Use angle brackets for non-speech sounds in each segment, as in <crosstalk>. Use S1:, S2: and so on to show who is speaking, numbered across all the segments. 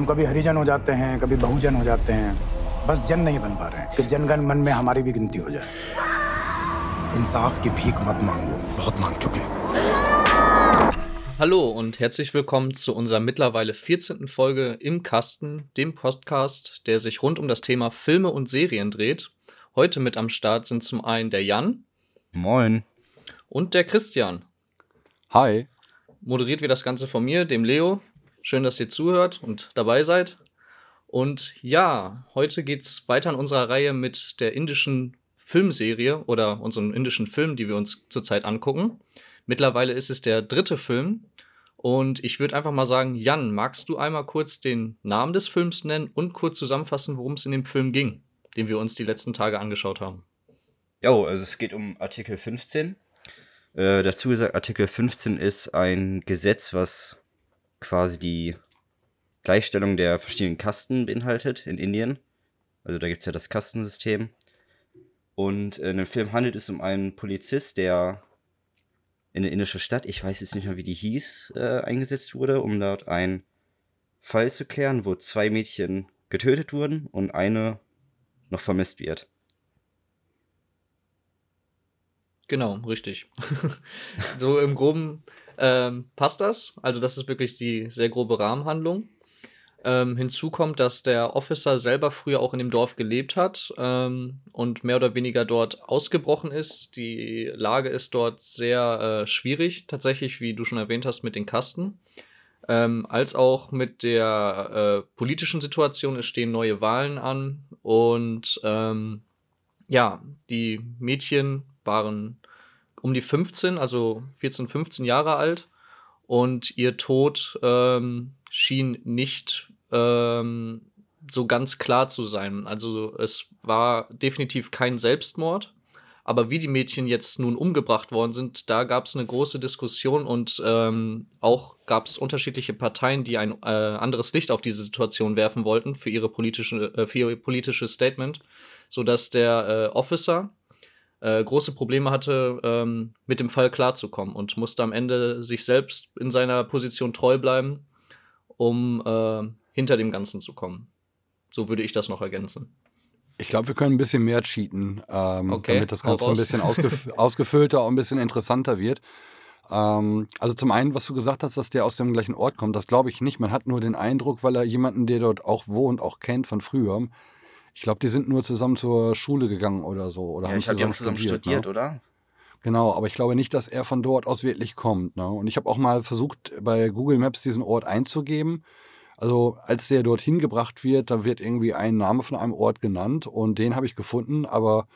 S1: हम कभी हरिजन हो जाते हैं कभी बहुजन हो जाते हैं बस जन नहीं बन पा रहे हैं कि जनगण मन में हमारी भी गिनती हो जाए इंसाफ की भीख मत मांगो बहुत मांग चुके
S2: Hallo und herzlich willkommen zu unserer mittlerweile 14. Folge im Kasten, dem Podcast, der sich rund um das Thema Filme und Serien dreht. Heute mit am Start sind zum einen der Jan.
S3: Moin.
S2: Und der Christian.
S4: Hi.
S2: Moderiert wie das Ganze von mir, dem Leo. Schön, dass ihr zuhört und dabei seid. Und ja, heute geht es weiter in unserer Reihe mit der indischen Filmserie oder unseren indischen Film, die wir uns zurzeit angucken. Mittlerweile ist es der dritte Film. Und ich würde einfach mal sagen, Jan, magst du einmal kurz den Namen des Films nennen und kurz zusammenfassen, worum es in dem Film ging, den wir uns die letzten Tage angeschaut haben?
S3: Jo, also es geht um Artikel 15. Äh, dazu gesagt, Artikel 15 ist ein Gesetz, was quasi die Gleichstellung der verschiedenen Kasten beinhaltet in Indien. Also da gibt es ja das Kastensystem. Und in dem Film handelt es um einen Polizist, der in eine indische Stadt, ich weiß jetzt nicht mehr, wie die hieß, äh, eingesetzt wurde, um dort einen Fall zu klären, wo zwei Mädchen getötet wurden und eine noch vermisst wird.
S2: Genau, richtig. <laughs> so im Groben ähm, passt das. Also das ist wirklich die sehr grobe Rahmenhandlung. Ähm, hinzu kommt, dass der Officer selber früher auch in dem Dorf gelebt hat ähm, und mehr oder weniger dort ausgebrochen ist. Die Lage ist dort sehr äh, schwierig, tatsächlich, wie du schon erwähnt hast, mit den Kasten. Ähm, als auch mit der äh, politischen Situation. Es stehen neue Wahlen an und ähm, ja, die Mädchen waren um die 15, also 14, 15 Jahre alt. Und ihr Tod ähm, schien nicht ähm, so ganz klar zu sein. Also es war definitiv kein Selbstmord, aber wie die Mädchen jetzt nun umgebracht worden sind, da gab es eine große Diskussion und ähm, auch gab es unterschiedliche Parteien, die ein äh, anderes Licht auf diese Situation werfen wollten für, ihre politische, äh, für ihr politisches Statement, sodass der äh, Officer äh, große Probleme hatte, ähm, mit dem Fall klarzukommen und musste am Ende sich selbst in seiner Position treu bleiben, um äh, hinter dem Ganzen zu kommen. So würde ich das noch ergänzen.
S4: Ich glaube, wir können ein bisschen mehr cheaten, ähm,
S2: Okay,
S4: damit das Ganze ein bisschen <laughs> ausgef ausgefüllter und ein bisschen interessanter wird. Ähm, also zum einen, was du gesagt hast, dass der aus dem gleichen Ort kommt, das glaube ich nicht. Man hat nur den Eindruck, weil er jemanden, der dort auch wohnt, auch kennt von früher. Ich glaube, die sind nur zusammen zur Schule gegangen oder so. Oder
S3: Ja,
S4: haben
S3: ich glaube, die haben zusammen studiert,
S4: ne?
S3: oder?
S4: Genau, aber ich glaube nicht, dass er von dort aus wirklich kommt. Ne? Und ich habe auch mal versucht, bei Google Maps diesen Ort einzugeben. Also als der dorthin gebracht wird, da wird irgendwie ein Name von einem Ort genannt und den habe ich gefunden. Aber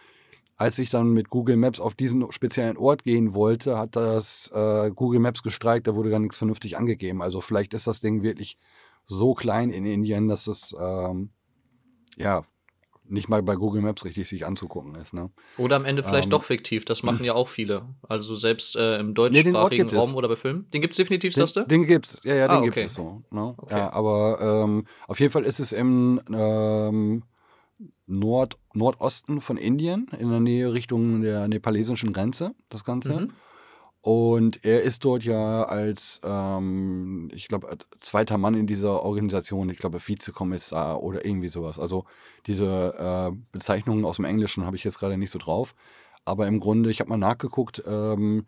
S4: als ich dann mit Google Maps auf diesen speziellen Ort gehen wollte, hat das äh, Google Maps gestreikt, da wurde gar nichts vernünftig angegeben. Also vielleicht ist das Ding wirklich so klein in Indien, dass es ähm, ja nicht mal bei Google Maps richtig sich anzugucken ist. Ne?
S2: Oder am Ende vielleicht
S4: Ähm.
S2: doch fiktiv, das machen ja auch viele. Also selbst äh, im deutschsprachigen
S4: es.
S2: Raum oder bei Filmen. Den gibt es definitiv,
S4: Den,
S2: sagst du?
S4: den gibt's, ja, ja,
S2: Ah,
S4: den
S2: okay.
S4: gibt es so. Ne?
S2: Okay.
S4: Ja, aber ähm, auf jeden Fall ist es im ähm, Nord Nordosten von Indien, in der Nähe Richtung der nepalesischen Grenze, das Ganze.
S2: Mhm.
S4: Und er ist dort ja als, ähm, ich glaube, zweiter Mann in dieser Organisation, ich glaube, Vizekommissar oder irgendwie sowas. Also diese äh, Bezeichnungen aus dem Englischen habe ich jetzt gerade nicht so drauf. Aber im Grunde, ich habe mal nachgeguckt, ähm,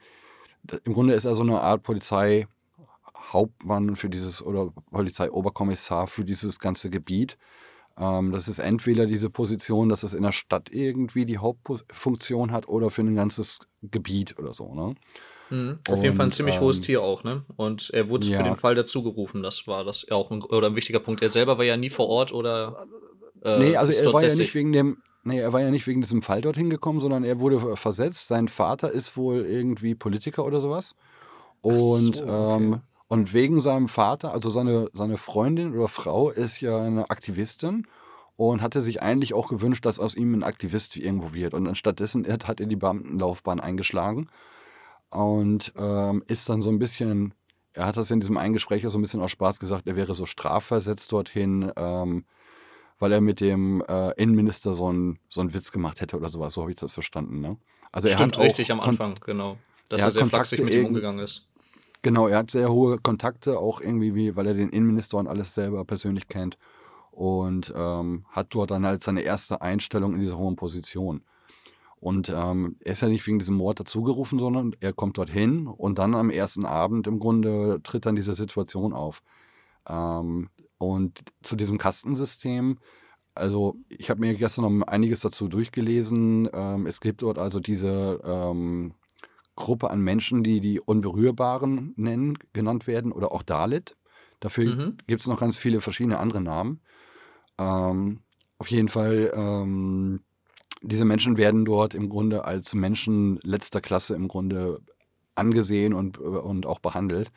S4: im Grunde ist er so eine Art Polizeihauptmann für dieses oder Polizeioberkommissar für dieses ganze Gebiet. Ähm, das ist entweder diese Position, dass es in der Stadt irgendwie die Hauptfunktion hat oder für ein ganzes Gebiet oder so. Ne?
S2: Mhm. Auf jeden Fall ein
S4: Und,
S2: ziemlich hohes
S4: ähm,
S2: Tier auch, ne? Und er wurde für
S4: ja.
S2: den Fall dazugerufen. Das war das auch ein, oder ein wichtiger Punkt. Er selber war ja nie vor Ort oder. Äh,
S4: nee, also er war ja nicht wegen dem, nee, er war ja nicht wegen diesem Fall dorthin gekommen, sondern er wurde versetzt. Sein Vater ist wohl irgendwie Politiker oder sowas. Und,
S2: so, okay.
S4: ähm, und wegen seinem Vater, also seine, seine Freundin oder Frau ist ja eine Aktivistin und hatte sich eigentlich auch gewünscht, dass aus ihm ein Aktivist irgendwo wird. Und anstattdessen hat er die Beamtenlaufbahn eingeschlagen und ähm, ist dann so ein bisschen, er hat das in diesem einen Gespräch auch so ein bisschen aus Spaß gesagt, er wäre so strafversetzt dorthin, ähm, weil er mit dem äh, Innenminister so einen so einen Witz gemacht hätte oder sowas. So habe ich das verstanden. Ne? Also er
S2: Stimmt,
S4: hat
S2: richtig am Anfang, genau. Dass
S4: er
S2: er sehr
S4: Kontakte
S2: flachsig mit ihm umgegangen ist.
S4: Genau, er hat sehr hohe Kontakte, auch irgendwie, wie, weil er den Innenminister und alles selber persönlich kennt. Und ähm, hat dort dann halt seine erste Einstellung in dieser hohen Position. Und ähm, er ist ja nicht wegen diesem Mord dazugerufen, sondern er kommt dorthin und dann am ersten Abend im Grunde tritt dann diese Situation auf. Ähm, und zu diesem Kastensystem, also ich habe mir gestern noch einiges dazu durchgelesen. Ähm, es gibt dort also diese ähm, Gruppe an Menschen, die die Unberührbaren nennen, genannt werden oder auch Dalit. Dafür
S2: Mhm.
S4: gibt es noch ganz viele verschiedene andere Namen. Ähm, auf jeden Fall, ähm, diese Menschen werden dort im Grunde als Menschen letzter Klasse im Grunde angesehen und, und auch behandelt.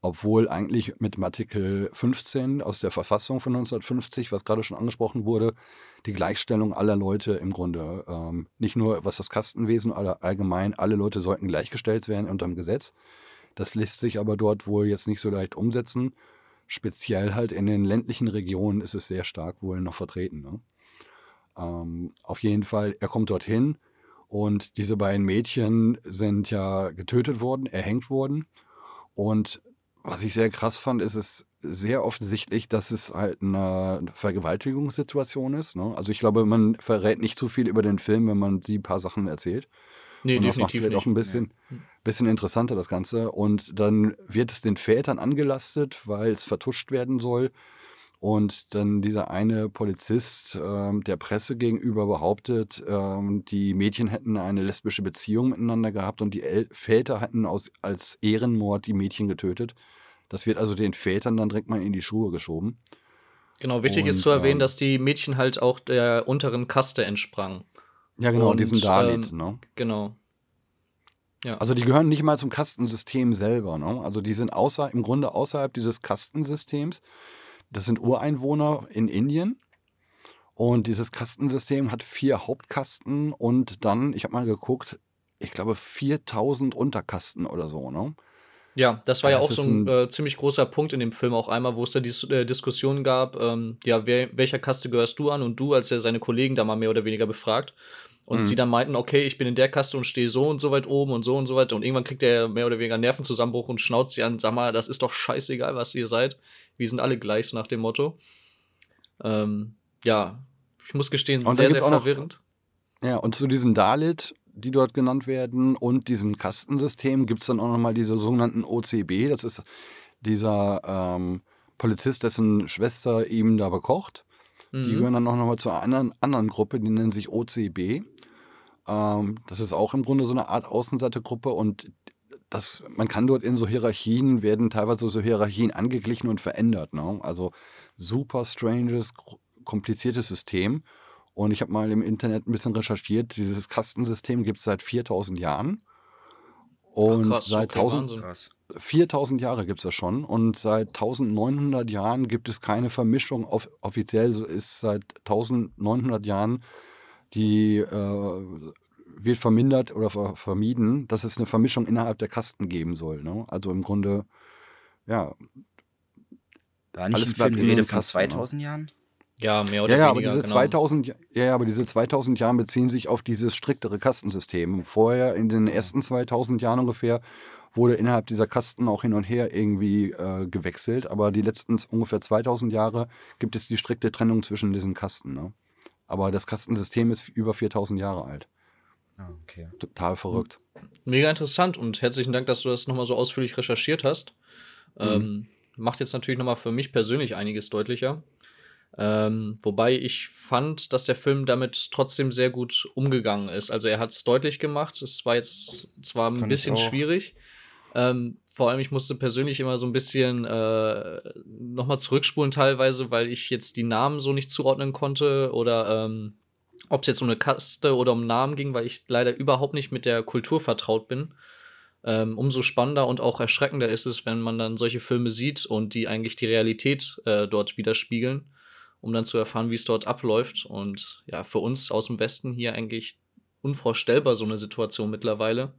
S4: Obwohl eigentlich mit dem Artikel 15 aus der Verfassung von 1950, was gerade schon angesprochen wurde, die Gleichstellung aller Leute im Grunde, ähm, nicht nur was das Kastenwesen, aller allgemein, alle Leute sollten gleichgestellt werden unter dem Gesetz. Das lässt sich aber dort wohl jetzt nicht so leicht umsetzen. Speziell halt in den ländlichen Regionen ist es sehr stark wohl noch vertreten. Ne? Ähm, auf jeden Fall, er kommt dorthin und diese beiden Mädchen sind ja getötet worden, erhängt worden. Und was ich sehr krass fand, ist es sehr offensichtlich, dass es halt eine Vergewaltigungssituation ist. Ne? Also ich glaube, man verrät nicht zu viel über den Film, wenn man die paar Sachen erzählt.
S2: Nee,
S4: und das macht vielleicht auch ein bisschen, bisschen interessanter, das Ganze. Und dann wird es den Vätern angelastet, weil es vertuscht werden soll. Und dann dieser eine Polizist ähm, der Presse gegenüber behauptet, ähm, die Mädchen hätten eine lesbische Beziehung miteinander gehabt und die El Väter hätten aus, als Ehrenmord die Mädchen getötet. Das wird also den Vätern dann direkt mal in die Schuhe geschoben.
S2: Genau, wichtig ist
S4: Und,
S2: zu erwähnen,
S4: ähm,
S2: dass die Mädchen halt auch der unteren Kaste entsprangen.
S4: Ja, genau,
S2: Und,
S4: diesen Dalit.
S2: ähm,
S4: ne?
S2: Genau. Ja.
S4: Also die gehören nicht mal zum Kastensystem selber. Ne? Also die sind außer, im Grunde außerhalb dieses Kastensystems. Das sind Ureinwohner in Indien. Und dieses Kastensystem hat vier Hauptkasten und dann, ich habe mal geguckt, ich glaube 4000 Unterkasten oder so. Ne?
S2: Ja, das war ja
S4: Das
S2: auch so ein,
S4: ein-
S2: äh, ziemlich großer Punkt in dem Film auch einmal, wo es da die äh, Diskussion gab, ähm, ja, wer, welcher Kaste gehörst du an? Und du, als er seine Kollegen da mal mehr oder weniger befragt. Und
S4: Mhm.
S2: sie dann meinten, okay, ich bin in der Kaste und stehe so und so weit oben und so und so weit. Und irgendwann kriegt er mehr oder weniger Nervenzusammenbruch und schnauzt sie an, sag mal, das ist doch scheißegal, was ihr seid. Wir sind alle gleich, so nach dem Motto. Ähm, ja, ich muss gestehen,
S4: Und
S2: sehr, sehr
S4: auch noch-
S2: verwirrend.
S4: Ja, und zu diesem Dalit, die dort genannt werden, und diesem Kastensystem gibt es dann auch nochmal diese sogenannten OCB. Das ist dieser ähm, Polizist, dessen Schwester ihm da bekocht. Die
S2: Mhm.
S4: gehören dann auch nochmal zu einer anderen, anderen Gruppe, die nennen sich OCB. Ähm, das ist auch im Grunde so eine Art Außenseitergruppe und das, man kann dort in so Hierarchien, werden teilweise so Hierarchien angeglichen und verändert. Ne? Also super stranges, kompliziertes System. Und ich habe mal im Internet ein bisschen recherchiert. Dieses Kastensystem gibt es seit 4000 Jahren. Und
S2: krass,
S4: seit
S2: okay,
S4: 1000,
S2: Wahnsinn.
S3: Krass.
S4: 4000 Jahre gibt es das schon und seit 1900 Jahren gibt es keine Vermischung. Off offiziell so ist seit 1900 Jahren die äh, wird vermindert oder ver vermieden, dass es eine Vermischung innerhalb der Kasten geben soll. Ne? Also im Grunde, ja,
S3: War nicht
S4: Alles
S3: im
S4: bleibt
S3: Film die
S4: in den
S3: Rede von
S4: Kasten, ne?
S3: 2000 Jahren?
S2: Ja, mehr oder
S4: ja, ja, aber
S2: weniger.
S4: diese
S2: genau.
S4: 2000, ja, ja, aber diese 2000 Jahren beziehen sich auf dieses striktere Kastensystem. Vorher in den ersten 2000 Jahren ungefähr wurde innerhalb dieser Kasten auch hin und her irgendwie äh, gewechselt, aber die letzten ungefähr 2000 Jahre gibt es die strikte Trennung zwischen diesen Kasten. Ne? Aber das Kastensystem ist über 4000 Jahre alt.
S3: Ah, okay.
S4: Total verrückt.
S2: Mega interessant und herzlichen Dank, dass du das nochmal so ausführlich recherchiert hast. Ähm, macht jetzt natürlich nochmal für mich persönlich einiges deutlicher. Ähm, wobei ich fand, dass der Film damit trotzdem sehr gut umgegangen ist. Also er hat es deutlich gemacht. Es war jetzt zwar ein
S3: Fand
S2: bisschen schwierig. Ähm, vor allem, ich musste persönlich immer so ein bisschen äh, nochmal zurückspulen teilweise, weil ich jetzt die Namen so nicht zuordnen konnte oder ähm, ob es jetzt um eine Kaste oder um Namen ging, weil ich leider überhaupt nicht mit der Kultur vertraut bin. Ähm, umso spannender und auch erschreckender ist es, wenn man dann solche Filme sieht und die eigentlich die Realität äh, dort widerspiegeln, um dann zu erfahren, wie es dort abläuft. Und ja, für uns aus dem Westen hier eigentlich unvorstellbar so eine Situation mittlerweile.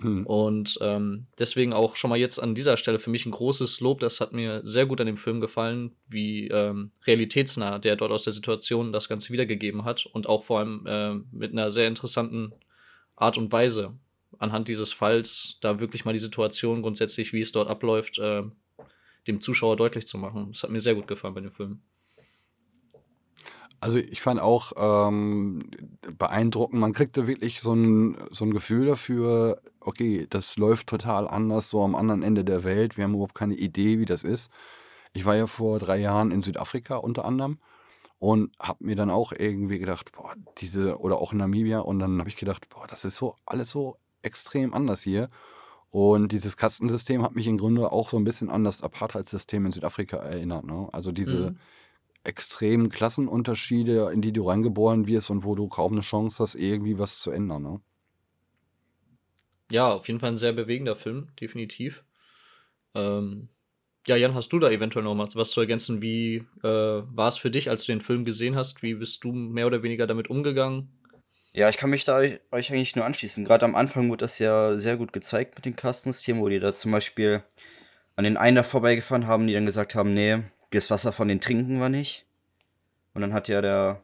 S4: Hm.
S2: Und ähm, deswegen auch schon mal jetzt an dieser Stelle für mich ein großes Lob. Das hat mir sehr gut an dem Film gefallen, wie ähm, realitätsnah der dort aus der Situation das Ganze wiedergegeben hat und auch vor allem ähm, mit einer sehr interessanten Art und Weise. anhand dieses Falls da wirklich mal die Situation grundsätzlich, wie es dort abläuft, äh, dem Zuschauer deutlich zu machen. Das hat mir sehr gut gefallen bei dem Film.
S4: Also ich fand auch ähm, beeindruckend, man kriegte wirklich so ein, so ein Gefühl dafür, okay, das läuft total anders, so am anderen Ende der Welt. Wir haben überhaupt keine Idee, wie das ist. Ich war ja vor drei Jahren in Südafrika unter anderem und habe mir dann auch irgendwie gedacht, boah, diese, oder auch in Namibia, und dann habe ich gedacht, boah, das ist so alles so extrem anders hier. Und dieses Kastensystem hat mich im Grunde auch so ein bisschen an das Apartheid-System in Südafrika erinnert. Ne? Also diese mhm. Extremen Klassenunterschiede, in die du reingeboren wirst und wo du kaum eine Chance hast, irgendwie was zu ändern. Ne?
S2: Ja, auf jeden Fall ein sehr bewegender Film, definitiv. Ähm, ja, Jan, hast du da eventuell noch mal was zu ergänzen? Wie äh, war es für dich, als du den Film gesehen hast? Wie bist du mehr oder weniger damit umgegangen?
S3: Ja, ich kann mich da euch eigentlich nur anschließen. Gerade am Anfang wurde das ja sehr gut gezeigt mit den Kastensystemen, wo die da zum Beispiel an den einen da vorbeigefahren haben, die dann gesagt haben, nee, das Wasser von den trinken wir nicht. Und dann hat ja der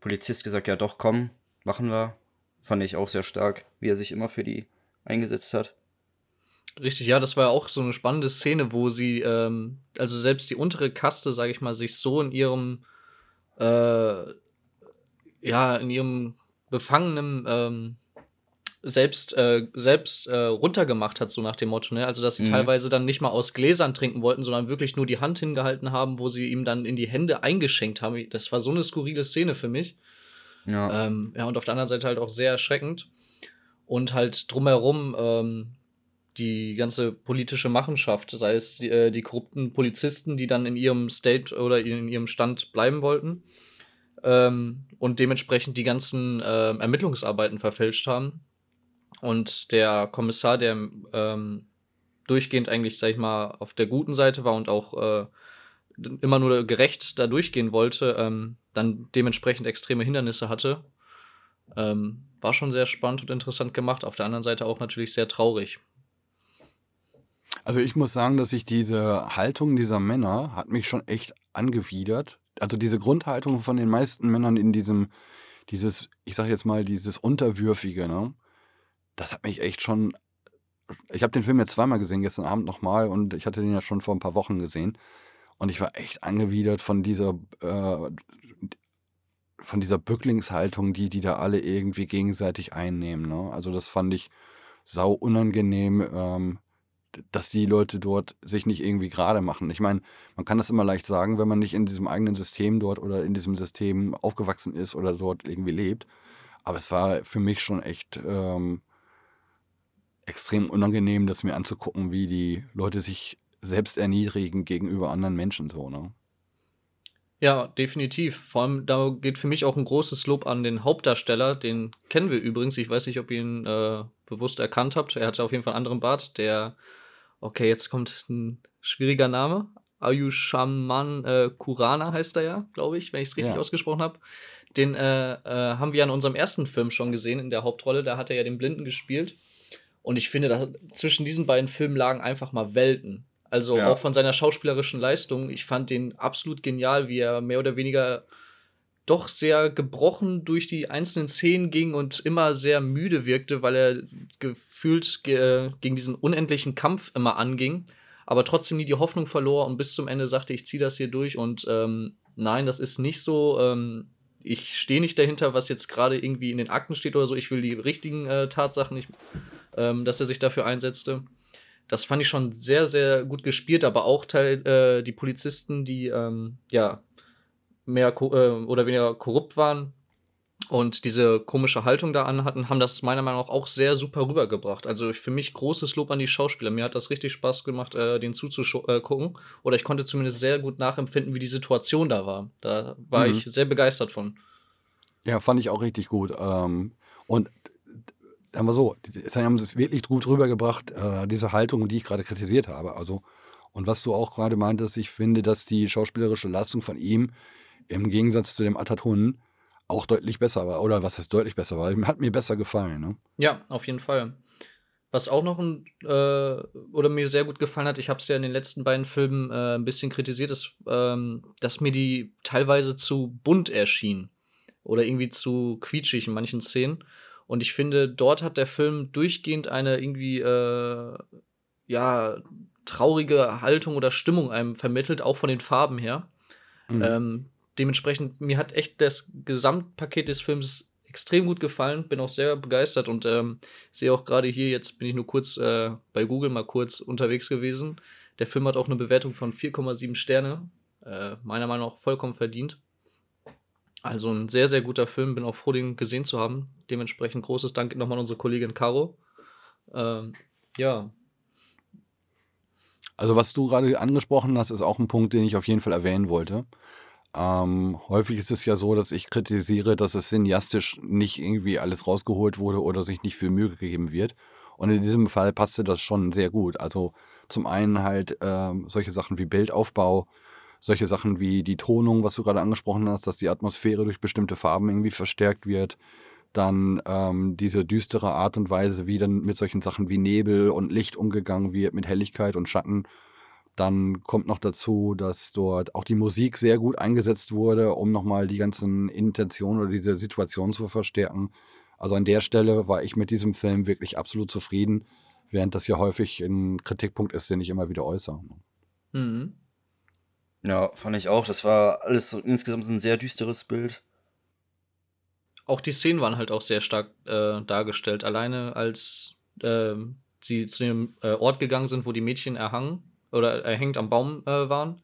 S3: Polizist gesagt, ja doch, komm, machen wir. Fand ich auch sehr stark, wie er sich immer für die eingesetzt hat.
S2: Richtig, ja, das war ja auch so eine spannende Szene, wo sie, ähm, also selbst die untere Kaste, sage ich mal, sich so in ihrem, äh, ja, in ihrem befangenen ähm, selbst, äh, selbst äh, runtergemacht hat, so nach dem Motto, ne? Also, dass sie mhm. teilweise dann nicht mal aus Gläsern trinken wollten, sondern wirklich nur die Hand hingehalten haben, wo sie ihm dann in die Hände eingeschenkt haben. Das war so eine skurrile Szene für mich. Ja. Ähm, ja, und auf der anderen Seite halt auch sehr erschreckend. Und halt drumherum, ähm, die ganze politische Machenschaft, sei es die, äh, die, korrupten Polizisten, die dann in ihrem State oder in ihrem Stand bleiben wollten ähm, und dementsprechend die ganzen äh, Ermittlungsarbeiten verfälscht haben. Und der Kommissar, der ähm, durchgehend eigentlich, sag ich mal, auf der guten Seite war und auch äh, immer nur gerecht da durchgehen wollte, ähm, dann dementsprechend extreme Hindernisse hatte. Ähm, war schon sehr spannend und interessant gemacht. Auf der anderen Seite auch natürlich sehr traurig.
S4: Also ich muss sagen, dass ich diese Haltung dieser Männer hat mich schon echt angewidert. Also diese Grundhaltung von den meisten Männern in diesem, dieses, ich sag jetzt mal, dieses Unterwürfige, ne? Das hat mich echt schon. Ich habe den Film jetzt zweimal gesehen, gestern Abend nochmal und ich hatte den ja schon vor ein paar Wochen gesehen. Und ich war echt angewidert von dieser, äh, von dieser Bücklingshaltung, die die da alle irgendwie gegenseitig einnehmen. Ne? Also das fand ich sau unangenehm. Ähm, dass die Leute dort sich nicht irgendwie gerade machen. Ich meine, man kann das immer leicht sagen, wenn man nicht in diesem eigenen System dort oder in diesem System aufgewachsen ist oder dort irgendwie lebt. Aber es war für mich schon echt ähm, extrem unangenehm, das mir anzugucken, wie die Leute sich selbst erniedrigen gegenüber anderen Menschen so, ne?
S2: Ja, definitiv. Vor allem, da geht für mich auch ein großes Lob an den Hauptdarsteller. Den kennen wir übrigens. Ich weiß nicht, ob ihr ihn äh, bewusst erkannt habt. Er hatte auf jeden Fall einen anderen Bart. Der Okay, jetzt kommt ein schwieriger Name. Ayushaman äh, Kurana heißt er ja, glaube ich, wenn ich es richtig ja. ausgesprochen habe. Den äh, äh, haben wir in unserem ersten Film schon gesehen in der Hauptrolle. Da hat er ja den Blinden gespielt. Und ich finde, dass zwischen diesen beiden Filmen lagen einfach mal Welten. Also ja. auch von seiner schauspielerischen Leistung. Ich fand den absolut genial, wie er mehr oder weniger doch sehr gebrochen durch die einzelnen Szenen ging und immer sehr müde wirkte, weil er gefühlt ge gegen diesen unendlichen Kampf immer anging, aber trotzdem nie die Hoffnung verlor und bis zum Ende sagte, ich ziehe das hier durch und ähm, nein, das ist nicht so. Ähm, ich stehe nicht dahinter, was jetzt gerade irgendwie in den Akten steht oder so. Ich will die richtigen äh, Tatsachen, nicht, ähm, dass er sich dafür einsetzte. Das fand ich schon sehr, sehr gut gespielt, aber auch Teil, äh, die Polizisten, die ähm, ja mehr äh, oder weniger korrupt waren und diese komische Haltung da anhatten, haben das meiner Meinung nach auch sehr super rübergebracht. Also für mich großes Lob an die Schauspieler. Mir hat das richtig Spaß gemacht, äh, den zuzugucken. Äh, oder ich konnte zumindest sehr gut nachempfinden, wie die Situation da war. Da war mhm. ich sehr begeistert von.
S4: Ja, fand ich auch richtig gut. Ähm, und sagen wir so, sie haben es wirklich gut rübergebracht, äh, diese Haltung, die ich gerade kritisiert habe. Also, und was du auch gerade meintest, ich finde, dass die schauspielerische Leistung von ihm im Gegensatz zu dem Atatun auch deutlich besser war. Oder was ist deutlich besser war? Hat mir besser gefallen. Ne?
S2: Ja, auf jeden Fall. Was auch noch ein, äh, oder mir sehr gut gefallen hat, ich habe es ja in den letzten beiden Filmen äh, ein bisschen kritisiert, ist, ähm, dass mir die teilweise zu bunt erschien. Oder irgendwie zu quietschig in manchen Szenen. Und ich finde, dort hat der Film durchgehend eine irgendwie, äh, ja, traurige Haltung oder Stimmung einem vermittelt, auch von den Farben her. Mhm. Ähm, dementsprechend, mir hat echt das Gesamtpaket des Films extrem gut gefallen, bin auch sehr begeistert und ähm, sehe auch gerade hier, jetzt bin ich nur kurz äh, bei Google mal kurz unterwegs gewesen. Der Film hat auch eine Bewertung von 4,7 Sterne. Äh, meiner Meinung nach vollkommen verdient. Also ein sehr, sehr guter Film. Bin auch froh, den gesehen zu haben. Dementsprechend großes Dank nochmal an unsere Kollegin Caro. Ähm, ja.
S4: Also was du gerade angesprochen hast, ist auch ein Punkt, den ich auf jeden Fall erwähnen wollte. Ähm, häufig ist es ja so, dass ich kritisiere, dass es cineastisch nicht irgendwie alles rausgeholt wurde oder sich nicht viel Mühe gegeben wird. Und in diesem Fall passte das schon sehr gut. Also zum einen halt ähm, solche Sachen wie Bildaufbau, solche Sachen wie die Tonung, was du gerade angesprochen hast, dass die Atmosphäre durch bestimmte Farben irgendwie verstärkt wird. Dann ähm, diese düstere Art und Weise, wie dann mit solchen Sachen wie Nebel und Licht umgegangen wird, mit Helligkeit und Schatten. Dann kommt noch dazu, dass dort auch die Musik sehr gut eingesetzt wurde, um nochmal die ganzen Intentionen oder diese Situation zu verstärken. Also an der Stelle war ich mit diesem Film wirklich absolut zufrieden, während das ja häufig ein Kritikpunkt ist, den ich immer wieder äußere. Mhm.
S3: Ja, fand ich auch. Das war alles so insgesamt ein sehr düsteres Bild.
S2: Auch die Szenen waren halt auch sehr stark äh, dargestellt. Alleine als äh, sie zu dem äh, Ort gegangen sind, wo die Mädchen erhangen oder erhängt am Baum äh, waren,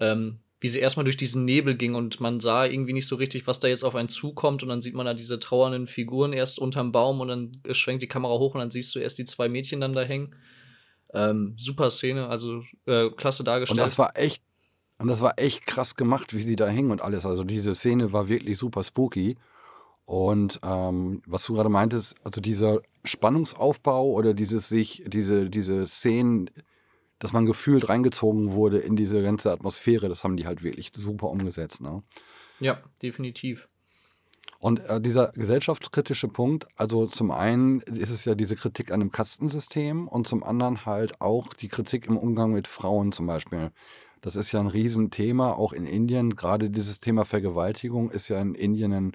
S2: ähm, wie sie erstmal durch diesen Nebel ging und man sah irgendwie nicht so richtig, was da jetzt auf einen zukommt und dann sieht man da diese trauernden Figuren erst unterm Baum und dann schwenkt die Kamera hoch und dann siehst du erst die zwei Mädchen dann da hängen. Ähm, super Szene, also äh, klasse dargestellt.
S4: Und das war echt und das war echt krass gemacht, wie sie da hingen und alles. Also diese Szene war wirklich super spooky. Und ähm, was du gerade meintest, also dieser Spannungsaufbau oder dieses sich, diese, diese Szenen, dass man gefühlt reingezogen wurde in diese ganze Atmosphäre, das haben die halt wirklich super umgesetzt. Ne?
S2: Ja, definitiv.
S4: Und äh, dieser gesellschaftskritische Punkt, also zum einen ist es ja diese Kritik an dem Kastensystem und zum anderen halt auch die Kritik im Umgang mit Frauen zum Beispiel. Das ist ja ein Riesenthema, auch in Indien. Gerade dieses Thema Vergewaltigung ist ja in Indien ein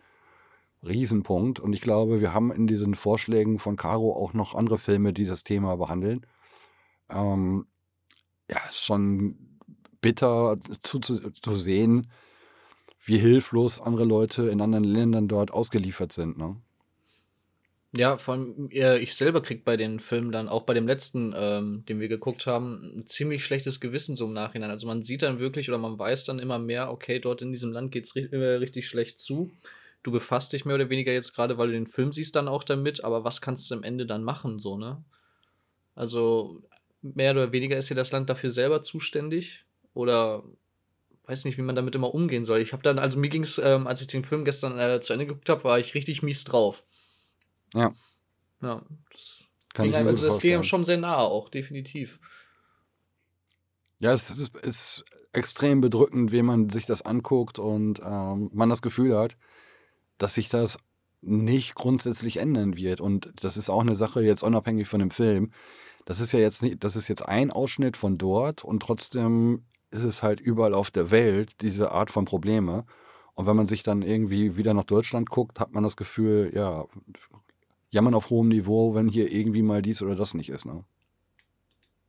S4: Riesenpunkt. Und ich glaube, wir haben in diesen Vorschlägen von Caro auch noch andere Filme, die das Thema behandeln. Ähm, ja, es ist schon bitter zu, zu, zu, sehen, wie hilflos andere Leute in anderen Ländern dort ausgeliefert sind. Ne?
S2: Ja, vor äh, ich selber krieg bei den Filmen dann, auch bei dem letzten, ähm, den wir geguckt haben, ein ziemlich schlechtes Gewissen so im Nachhinein. Also man sieht dann wirklich oder man weiß dann immer mehr, okay, dort in diesem Land geht's ri äh, richtig schlecht zu. Du befasst dich mehr oder weniger jetzt gerade, weil du den Film siehst, dann auch damit, aber was kannst du am Ende dann machen, so, ne? Also mehr oder weniger ist ja das Land dafür selber zuständig oder weiß nicht, wie man damit immer umgehen soll. Ich habe dann, also mir ging's, ähm, als ich den Film gestern äh, zu Ende geguckt habe, war ich richtig mies drauf.
S4: Ja.
S2: Ja. Das Kann ging ich mir also das geht schon sehr nahe auch, definitiv.
S4: Ja, es ist, ist, extrem bedrückend, wenn man sich das anguckt und ähm, man das Gefühl hat, dass sich das nicht grundsätzlich ändern wird. Und das ist auch eine Sache jetzt unabhängig von dem Film. Das ist ja jetzt nicht, das ist jetzt ein Ausschnitt von dort und trotzdem ist es halt überall auf der Welt diese Art von Probleme. Und wenn man sich dann irgendwie wieder nach Deutschland guckt, hat man das Gefühl, ja, jammern auf hohem Niveau, wenn hier irgendwie mal dies oder das nicht ist. Ne?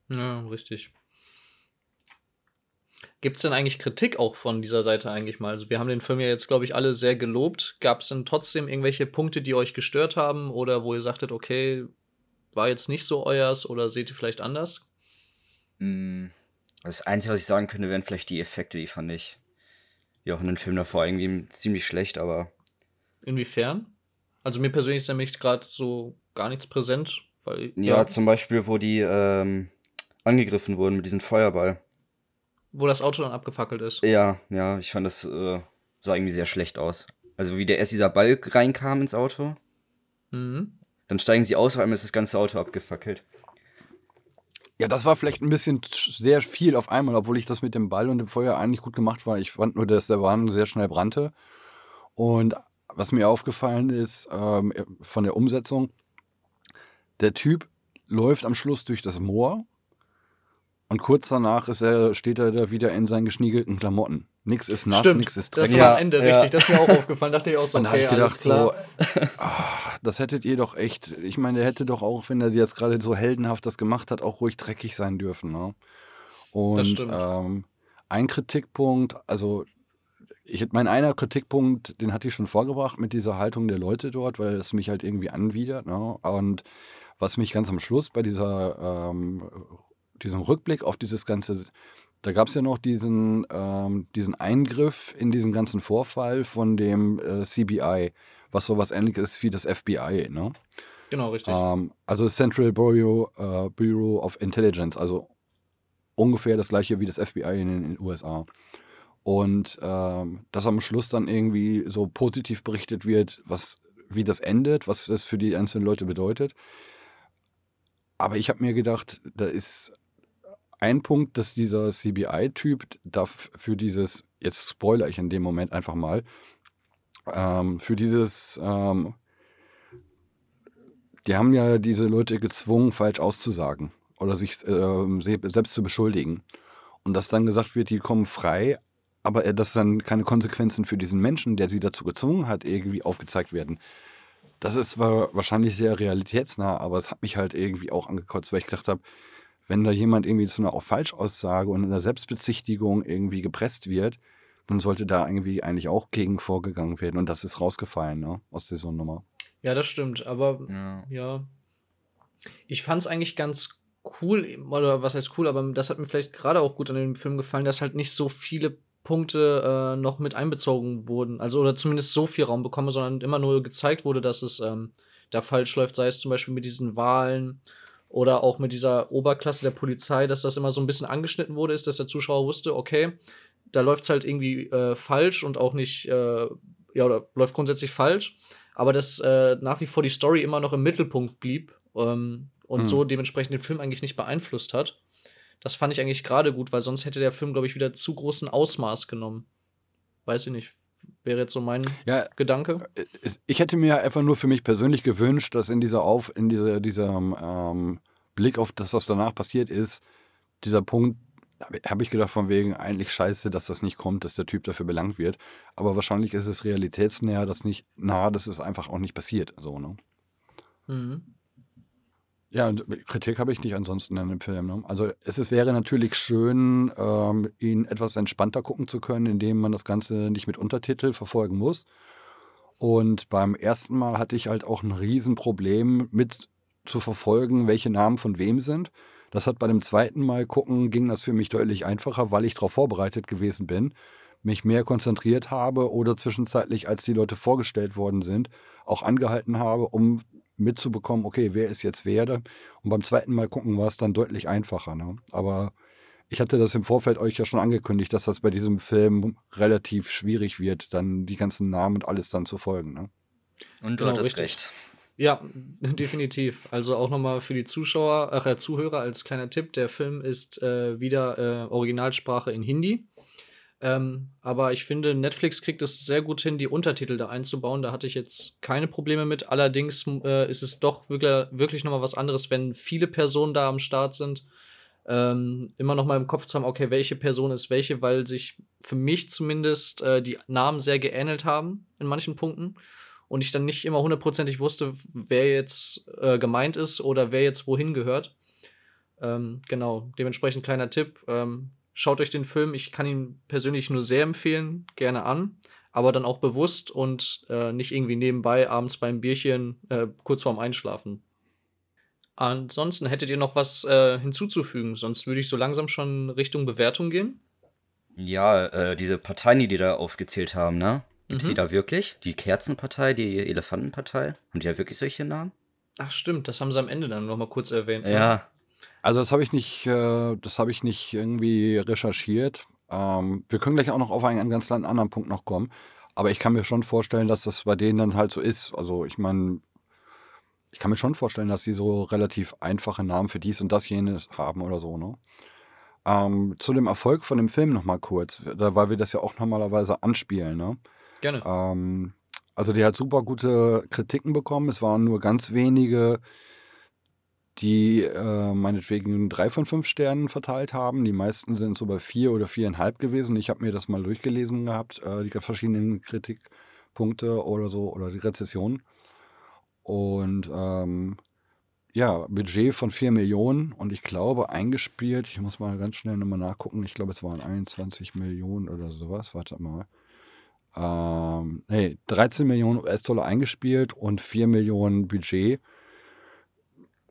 S2: Ja, richtig. Gibt es denn eigentlich Kritik auch von dieser Seite eigentlich mal? Also wir haben den Film ja jetzt, glaube ich, alle sehr gelobt. Gab es denn trotzdem irgendwelche Punkte, die euch gestört haben oder wo ihr sagtet, okay, war jetzt nicht so euers oder seht ihr vielleicht anders?
S3: Hm, das Einzige, was ich sagen könnte, wären vielleicht die Effekte, die fand ich, wie auch in den Film davor, irgendwie ziemlich schlecht, aber.
S2: Inwiefern? Also mir persönlich ist nämlich gerade so gar nichts präsent. Weil,
S3: ja, ja, zum Beispiel, wo die ähm, angegriffen wurden mit diesem Feuerball.
S2: Wo das Auto dann abgefackelt ist.
S3: Ja, ja, ich fand das äh, sah irgendwie sehr schlecht aus. Also wie der erst dieser Ball reinkam ins Auto. Mhm. Dann steigen sie aus, auf einmal ist das ganze Auto abgefackelt.
S4: Ja, das war vielleicht ein bisschen sehr viel auf einmal, obwohl ich das mit dem Ball und dem Feuer eigentlich gut gemacht war. Ich fand nur, dass der Wagen sehr schnell brannte. Und was mir aufgefallen ist ähm, von der Umsetzung, der Typ läuft am Schluss durch das Moor und kurz danach ist er, steht er da wieder in seinen geschniegelten Klamotten. Nix ist nass, Stimmt. nix ist dreckig.
S2: Das war am Ende ja. richtig, das ist mir auch aufgefallen. Dachte ich auch so,
S4: okay, und habe ich gedacht so, ach, das hättet ihr doch echt. Ich meine, der hätte doch auch, wenn er jetzt gerade so heldenhaft das gemacht hat, auch ruhig dreckig sein dürfen. Ne? Und
S2: stimmt.
S4: ähm, ein Kritikpunkt, also ich, mein einer Kritikpunkt, den hatte ich schon vorgebracht mit dieser Haltung der Leute dort, weil es mich halt irgendwie anwidert. Ne? Und was mich ganz am Schluss bei dieser, ähm, diesem Rückblick auf dieses ganze, da gab es ja noch diesen, ähm, diesen Eingriff in diesen ganzen Vorfall von dem äh, CBI, was sowas ähnliches ist wie das FBI. Ne?
S2: Genau, richtig.
S4: Ähm, also Central Bureau, äh, Bureau of Intelligence, also ungefähr das gleiche wie das FBI in den USA. Und ähm, dass am Schluss dann irgendwie so positiv berichtet wird, was, wie das endet, was das für die einzelnen Leute bedeutet. Aber ich habe mir gedacht, da ist ein Punkt, dass dieser CBI-Typ für dieses, jetzt spoiler ich in dem Moment einfach mal, ähm, für dieses, ähm, die haben ja diese Leute gezwungen, falsch auszusagen oder sich se- selbst zu beschuldigen. Und dass dann gesagt wird, die kommen frei, aber äh, dass dann keine Konsequenzen für diesen Menschen, der sie dazu gezwungen hat, irgendwie aufgezeigt werden. Das ist zwar wahrscheinlich sehr realitätsnah, aber es hat mich halt irgendwie auch angekotzt, weil ich gedacht habe, wenn da jemand irgendwie zu einer Falschaussage und einer Selbstbezichtigung irgendwie gepresst wird, dann sollte da irgendwie eigentlich auch gegen vorgegangen werden. Und das ist rausgefallen, ne, aus dieser Nummer.
S2: Ja, das stimmt. Aber
S3: Ja.
S2: ja. Ich fand es eigentlich ganz cool, oder was heißt cool, aber das hat mir vielleicht gerade auch gut an dem Film gefallen, dass halt nicht so viele Punkte äh, noch mit einbezogen wurden. Also, oder zumindest so viel Raum bekommen, sondern immer nur gezeigt wurde, dass es ähm, da falsch läuft, sei es zum Beispiel mit diesen Wahlen oder auch mit dieser Oberklasse der Polizei, dass das immer so ein bisschen angeschnitten wurde, ist, dass der Zuschauer wusste, okay, da läuft es halt irgendwie äh, falsch und auch nicht, äh, ja, oder läuft grundsätzlich falsch, aber dass äh, nach wie vor die Story immer noch im Mittelpunkt blieb ähm, und
S4: Hm.
S2: so dementsprechend den Film eigentlich nicht beeinflusst hat. Das fand ich eigentlich gerade gut, weil sonst hätte der Film, glaube ich, wieder zu großen Ausmaß genommen. Weiß ich nicht. Wäre jetzt so mein
S4: Ja,
S2: Gedanke.
S4: es- ich hätte mir einfach nur für mich persönlich gewünscht, dass in dieser Auf, in dieser, diesem ähm, Blick auf das, was danach passiert ist, dieser Punkt, habe hab ich gedacht, von wegen eigentlich scheiße, dass das nicht kommt, dass der Typ dafür belangt wird. Aber wahrscheinlich ist es realitätsnäher, dass nicht, nah, dass es einfach auch nicht passiert. So, ne?
S2: Mhm.
S4: Ja, und Kritik habe ich nicht ansonsten in dem Film. Ne? Also es ist, wäre natürlich schön, ähm, ihn etwas entspannter gucken zu können, indem man das Ganze nicht mit Untertitel verfolgen muss. Und beim ersten Mal hatte ich halt auch ein Riesenproblem mit zu verfolgen, welche Namen von wem sind. Das hat bei dem zweiten Mal gucken, ging das für mich deutlich einfacher, weil ich darauf vorbereitet gewesen bin, mich mehr konzentriert habe oder zwischenzeitlich, als die Leute vorgestellt worden sind, auch angehalten habe, um mitzubekommen, okay, wer ist jetzt wer? Und beim zweiten Mal gucken war es dann deutlich einfacher. Ne? Aber ich hatte das im Vorfeld euch ja schon angekündigt, dass das bei diesem Film relativ schwierig wird, dann die ganzen Namen und alles dann zu folgen. Ne?
S3: Und du
S2: Genau,
S3: hattest
S2: richtig.
S3: recht.
S2: Ja, <laughs> definitiv. Also auch nochmal für die Zuschauer, ach, äh, Zuhörer als kleiner Tipp: Der Film ist äh, wieder äh, Originalsprache in Hindi. Ähm, aber ich finde, Netflix kriegt es sehr gut hin, die Untertitel da einzubauen. Da hatte ich jetzt keine Probleme mit. Allerdings äh, ist es doch wirklich, wirklich nochmal was anderes, wenn viele Personen da am Start sind. Ähm, immer noch mal im Kopf zu haben, okay, welche Person ist welche, weil sich für mich zumindest äh, die Namen sehr geähnelt haben in manchen Punkten und ich dann nicht immer hundertprozentig wusste, wer jetzt äh, gemeint ist oder wer jetzt wohin gehört. Ähm, genau, dementsprechend kleiner Tipp. Ähm, schaut euch den Film, ich kann ihn persönlich nur sehr empfehlen, gerne an, aber dann auch bewusst und äh, nicht irgendwie nebenbei abends beim Bierchen äh, kurz vorm Einschlafen. Ansonsten hättet ihr noch was äh, hinzuzufügen, sonst würde ich so langsam schon Richtung Bewertung gehen.
S3: Ja, äh, diese Parteien, die die da aufgezählt haben, ne? Gibt es
S2: Mhm.
S3: die da wirklich? Die Kerzenpartei, die Elefantenpartei? Haben die da wirklich solche Namen?
S2: Ach stimmt, das haben sie am Ende dann noch mal kurz erwähnt. ne?
S4: Also das habe ich nicht, äh, das habe ich nicht irgendwie recherchiert. Ähm, wir können gleich auch noch auf einen, einen ganz anderen Punkt noch kommen. Aber ich kann mir schon vorstellen, dass das bei denen dann halt so ist. Also ich meine, ich kann mir schon vorstellen, dass sie so relativ einfache Namen für dies und das jenes haben oder so, ne? Ähm, zu dem Erfolg von dem Film noch mal kurz, da, weil wir das ja auch normalerweise anspielen, ne?
S2: Gerne.
S4: Ähm, also die hat super gute Kritiken bekommen. Es waren nur ganz wenige, die äh, meinetwegen drei von fünf Sternen verteilt haben. Die meisten sind so bei vier oder viereinhalb gewesen. Ich habe mir das mal durchgelesen gehabt, äh, die verschiedenen Kritikpunkte oder so oder die Rezessionen. Und ähm, ja, Budget von 4 Millionen und ich glaube eingespielt, ich muss mal ganz schnell nochmal nachgucken, ich glaube es waren 21 Millionen oder sowas, warte mal. Ähm, nee, 13 Millionen US-Dollar eingespielt und 4 Millionen Budget.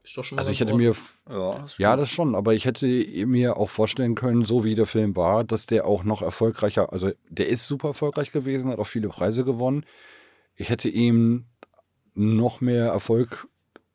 S2: Ist doch schon mal
S4: Also ich hätte mir.
S3: Ja,
S4: ja, das schon, aber ich hätte mir auch vorstellen können, so wie der Film war, dass der auch noch erfolgreicher, also der ist super erfolgreich gewesen, hat auch viele Preise gewonnen. Ich hätte ihm noch mehr Erfolg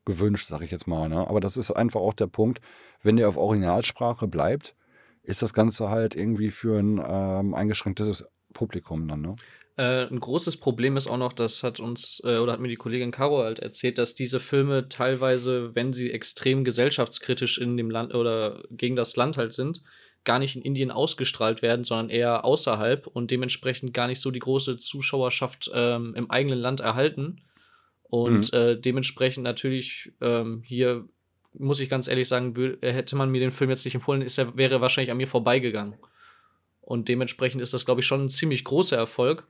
S4: gewünscht, sage ich jetzt mal. Ne? Aber das ist einfach auch der Punkt, wenn der auf Originalsprache bleibt, ist das Ganze halt irgendwie für ein ähm, eingeschränktes Publikum dann. Ne?
S2: Äh, ein großes Problem ist auch noch, das hat uns, äh, oder hat mir die Kollegin Caro halt erzählt, dass diese Filme teilweise, wenn sie extrem gesellschaftskritisch in dem Land oder gegen das Land halt sind, gar nicht in Indien ausgestrahlt werden, sondern eher außerhalb und dementsprechend gar nicht so die große Zuschauerschaft ähm, im eigenen Land erhalten. Und äh, dementsprechend natürlich ähm, hier, muss ich ganz ehrlich sagen, wö- hätte man mir den Film jetzt nicht empfohlen, ist er, wäre er wahrscheinlich an mir vorbeigegangen. Und dementsprechend ist das, glaube ich, schon ein ziemlich großer Erfolg.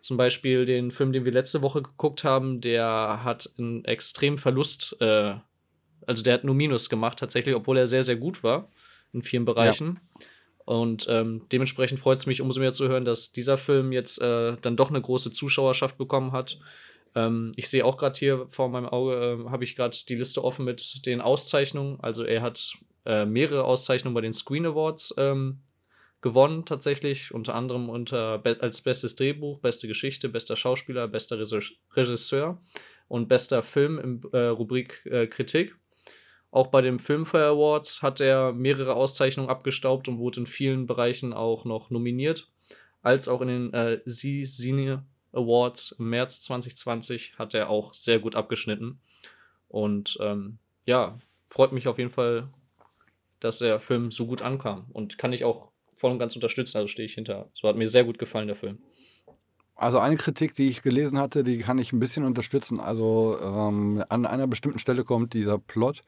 S2: Zum Beispiel den Film, den wir letzte Woche geguckt haben, der hat einen extremen Verlust, äh, also der hat nur Minus gemacht, tatsächlich, obwohl er sehr, sehr gut war in vielen Bereichen. Und ähm, dementsprechend freut es mich umso mehr zu hören, dass dieser Film jetzt äh, dann doch eine große Zuschauerschaft bekommen hat. Ähm, ich sehe auch gerade hier vor meinem Auge, äh, habe ich gerade die Liste offen mit den Auszeichnungen. Also er hat äh, mehrere Auszeichnungen bei den Screen Awards ähm, gewonnen tatsächlich, unter anderem unter als bestes Drehbuch, beste Geschichte, bester Schauspieler, bester Regis- Regisseur und bester Film im äh, Rubrik äh, Kritik. Auch bei den Filmfare Awards hat er mehrere Auszeichnungen abgestaubt und wurde in vielen Bereichen auch noch nominiert. Als auch in den äh, Cine Awards im März 2020 hat er auch sehr gut abgeschnitten. Und ähm, ja, freut mich auf jeden Fall, dass der Film so gut ankam. Und kann ich auch voll und ganz unterstützen, also stehe ich hinter. So hat mir sehr gut gefallen, der Film.
S4: Also eine Kritik, die ich gelesen hatte, die kann ich ein bisschen unterstützen. Also ähm, an einer bestimmten Stelle kommt dieser Plot,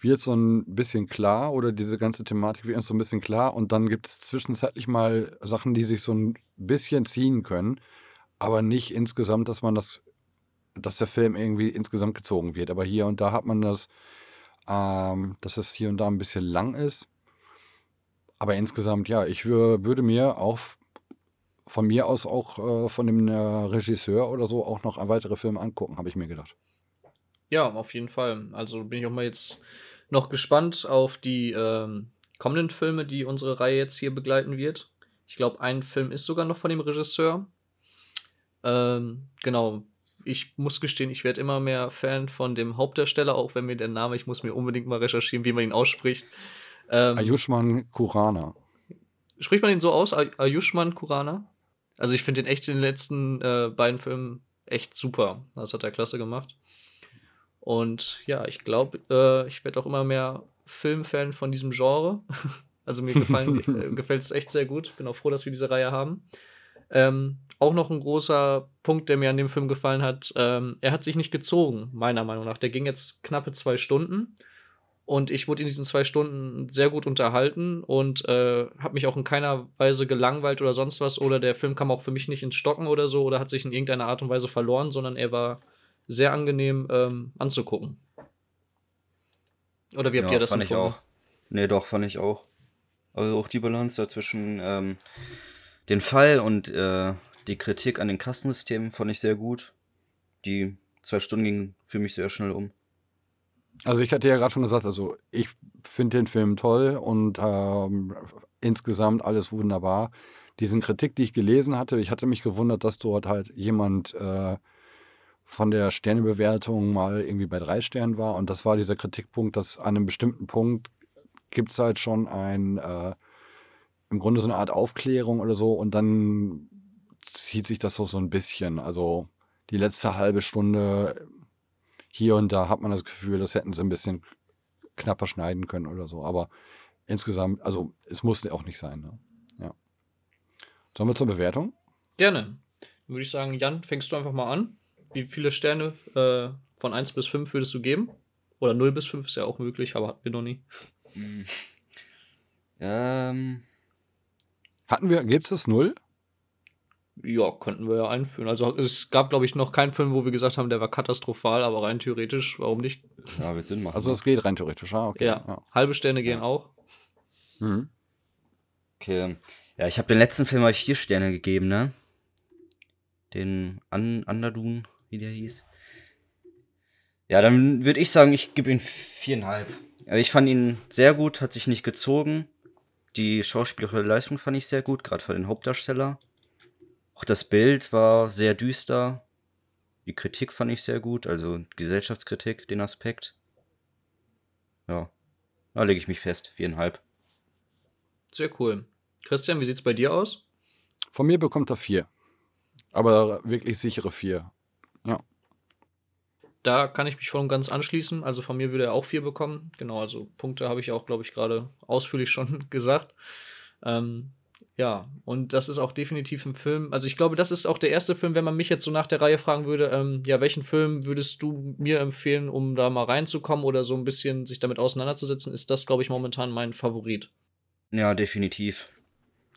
S4: wird so ein bisschen klar oder diese ganze Thematik wird so ein bisschen klar und dann gibt es zwischenzeitlich mal Sachen, die sich so ein bisschen ziehen können, aber nicht insgesamt, dass man das, dass der Film irgendwie insgesamt gezogen wird. Aber hier und da hat man das, ähm, dass es hier und da ein bisschen lang ist. Aber insgesamt, ja, ich wür- würde mir auch von mir aus auch äh, von dem äh, Regisseur oder so auch noch weitere Filme angucken, habe ich mir gedacht.
S2: Ja, auf jeden Fall. Also bin ich auch mal jetzt noch gespannt auf die ähm, kommenden Filme, die unsere Reihe jetzt hier begleiten wird. Ich glaube, ein Film ist sogar noch von dem Regisseur. Ähm, genau. Ich muss gestehen, ich werde immer mehr Fan von dem Hauptdarsteller, auch wenn mir der Name, ich muss mir unbedingt mal recherchieren, wie man ihn ausspricht. Ähm,
S4: Ayushman Kurana.
S2: Spricht man den so aus? Ay- Ayushman Kurana? Also ich finde den echt in den letzten äh, beiden Filmen echt super. Das hat er klasse gemacht. Und ja, ich glaube, äh, ich werde auch immer mehr Filmfan von diesem Genre. <laughs> also mir <laughs> äh, gefällt es echt sehr gut. Bin auch froh, dass wir diese Reihe haben. Ähm, auch noch ein großer Punkt, der mir an dem Film gefallen hat. Ähm, er hat sich nicht gezogen, meiner Meinung nach. Der ging jetzt knappe zwei Stunden. Und ich wurde in diesen zwei Stunden sehr gut unterhalten und äh, habe mich auch in keiner Weise gelangweilt oder sonst was. Oder der Film kam auch für mich nicht ins Stocken oder so oder hat sich in irgendeiner Art und Weise verloren, sondern er war sehr angenehm ähm, anzugucken. Oder wie habt ihr das
S3: fand ich
S2: empfunden?
S3: auch. Nee, doch, fand ich auch. Also auch die Balance dazwischen ähm, den Fall und äh, die Kritik an den Kassensystemen fand ich sehr gut. Die zwei Stunden gingen für mich sehr schnell um.
S4: Also ich hatte ja gerade schon gesagt, also ich finde den Film toll und ähm, insgesamt alles wunderbar. Diesen Kritik, die ich gelesen hatte, ich hatte mich gewundert, dass dort halt jemand äh, von der Sternebewertung mal irgendwie bei drei Sternen war. Und das war dieser Kritikpunkt, dass an einem bestimmten Punkt gibt es halt schon ein, äh, im Grunde so eine Art Aufklärung oder so. Und dann zieht sich das so, so ein bisschen. Also die letzte halbe Stunde hier und da hat man das Gefühl, das hätten sie ein bisschen knapper schneiden können oder so. Aber insgesamt, also es muss auch nicht sein. Ne? Ja. Sollen wir zur Bewertung?
S2: Gerne. Dann würde ich sagen, Jan, fängst du einfach mal an. Wie viele Sterne äh, von 1 bis 5 würdest du geben? Oder 0 bis 5 ist ja auch möglich, aber hatten wir noch nie.
S3: Ähm,
S4: Hatten wir, gibt es das Null?
S2: Ja, könnten wir ja einführen. Also es gab, glaube ich, noch keinen Film, wo wir gesagt haben, der war katastrophal, aber rein theoretisch, warum nicht?
S3: Ja, wird Sinn machen.
S4: Also das geht rein theoretisch, ah, okay.
S2: Ja, halbe Sterne gehen auch.
S4: Mhm.
S3: okay. Ja, ich habe den letzten Film mal vier Sterne gegeben, ne? Den An Underdune, wie der hieß. Ja, dann würde ich sagen, ich gebe ihm viereinhalb. Also ich fand ihn sehr gut, hat sich nicht gezogen. Die schauspielerische Leistung fand ich sehr gut, gerade für den Hauptdarsteller. Auch das Bild war sehr düster. Die Kritik fand ich sehr gut, also Gesellschaftskritik, den Aspekt. Ja, da lege ich mich fest, viereinhalb.
S2: Sehr cool. Christian, wie sieht's bei dir aus?
S4: Von mir bekommt er vier. Aber wirklich sichere vier. Ja.
S2: Da kann ich mich voll und ganz anschließen. Also von mir würde er auch vier bekommen. Genau, also Punkte habe ich auch, glaube ich, gerade ausführlich schon <laughs> gesagt. Ähm, ja, und das ist auch definitiv ein Film. Also ich glaube, das ist auch der erste Film, wenn man mich jetzt so nach der Reihe fragen würde, ähm, ja, welchen Film würdest du mir empfehlen, um da mal reinzukommen oder so ein bisschen sich damit auseinanderzusetzen, ist das, glaube ich, momentan mein Favorit.
S3: Ja, definitiv.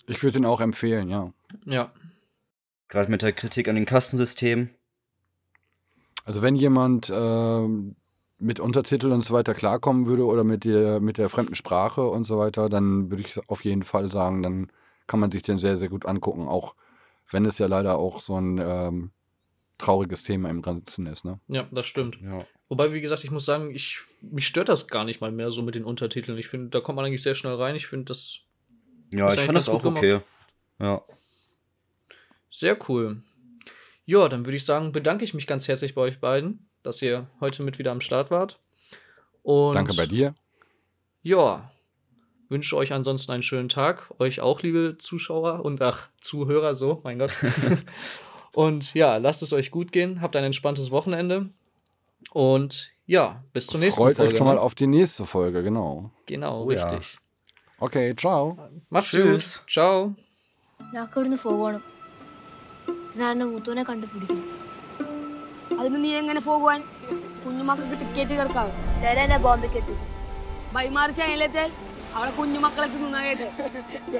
S4: Ich würde ihn auch empfehlen, ja.
S2: Ja,
S3: Gerade mit der Kritik an den Kastensystemen.
S4: Also wenn jemand ähm, mit Untertiteln und so weiter klarkommen würde oder mit der, mit der fremden Sprache und so weiter, dann würde ich auf jeden Fall sagen, dann kann man sich den sehr, sehr gut angucken, auch wenn es ja leider auch so ein ähm, trauriges Thema im Ganzen ist. Ne?
S2: ja, das stimmt.
S3: Ja.
S2: Wobei, wie gesagt, ich muss sagen, ich, mich stört das gar nicht mal mehr so mit den Untertiteln. Ich finde, da kommt man eigentlich sehr schnell rein. Ich finde das
S3: Ja, ich fand das auch
S2: gut
S3: okay. Ja.
S2: sehr cool. Ja, dann würde ich sagen, bedanke ich mich ganz herzlich bei euch beiden, dass ihr heute mit wieder am Start wart. Und
S4: Danke bei dir.
S2: Ja, wünsche euch ansonsten einen schönen Tag. Euch auch, liebe Zuschauer und ach, Zuhörer, so, mein Gott. <laughs> und ja, lasst es euch gut gehen. Habt ein entspanntes Wochenende. Und ja, bis zur nächsten
S4: Freut
S2: Folge.
S4: euch schon mal
S2: ne?
S4: auf die nächste Folge, genau.
S2: Genau,
S3: Oh ja.
S2: richtig.
S4: Okay, ciao.
S2: Macht's
S3: Tschüss.
S2: gut. Ciao.
S5: ഞങ്ങൾക്ക് ഇവിടുന്ന് പോകണം ഞാൻ എൻ്റെ മുത്തുവിനെ കണ്ടുപിടിക്കും
S6: അതിന് നീ എങ്ങനെ പോകുവാൻ കുഞ്ഞുമക്കൾക്ക് ടിക്കറ്റ് കിടക്കാവ്
S5: തരാൻ എന്നെ ബോംബെക്ക് എത്തിക്കും
S6: ബൈമാറി ചൈനയിലെത്തെ അവിടെ കുഞ്ഞുമക്കളൊക്കെ നിന്നാകട്ടെ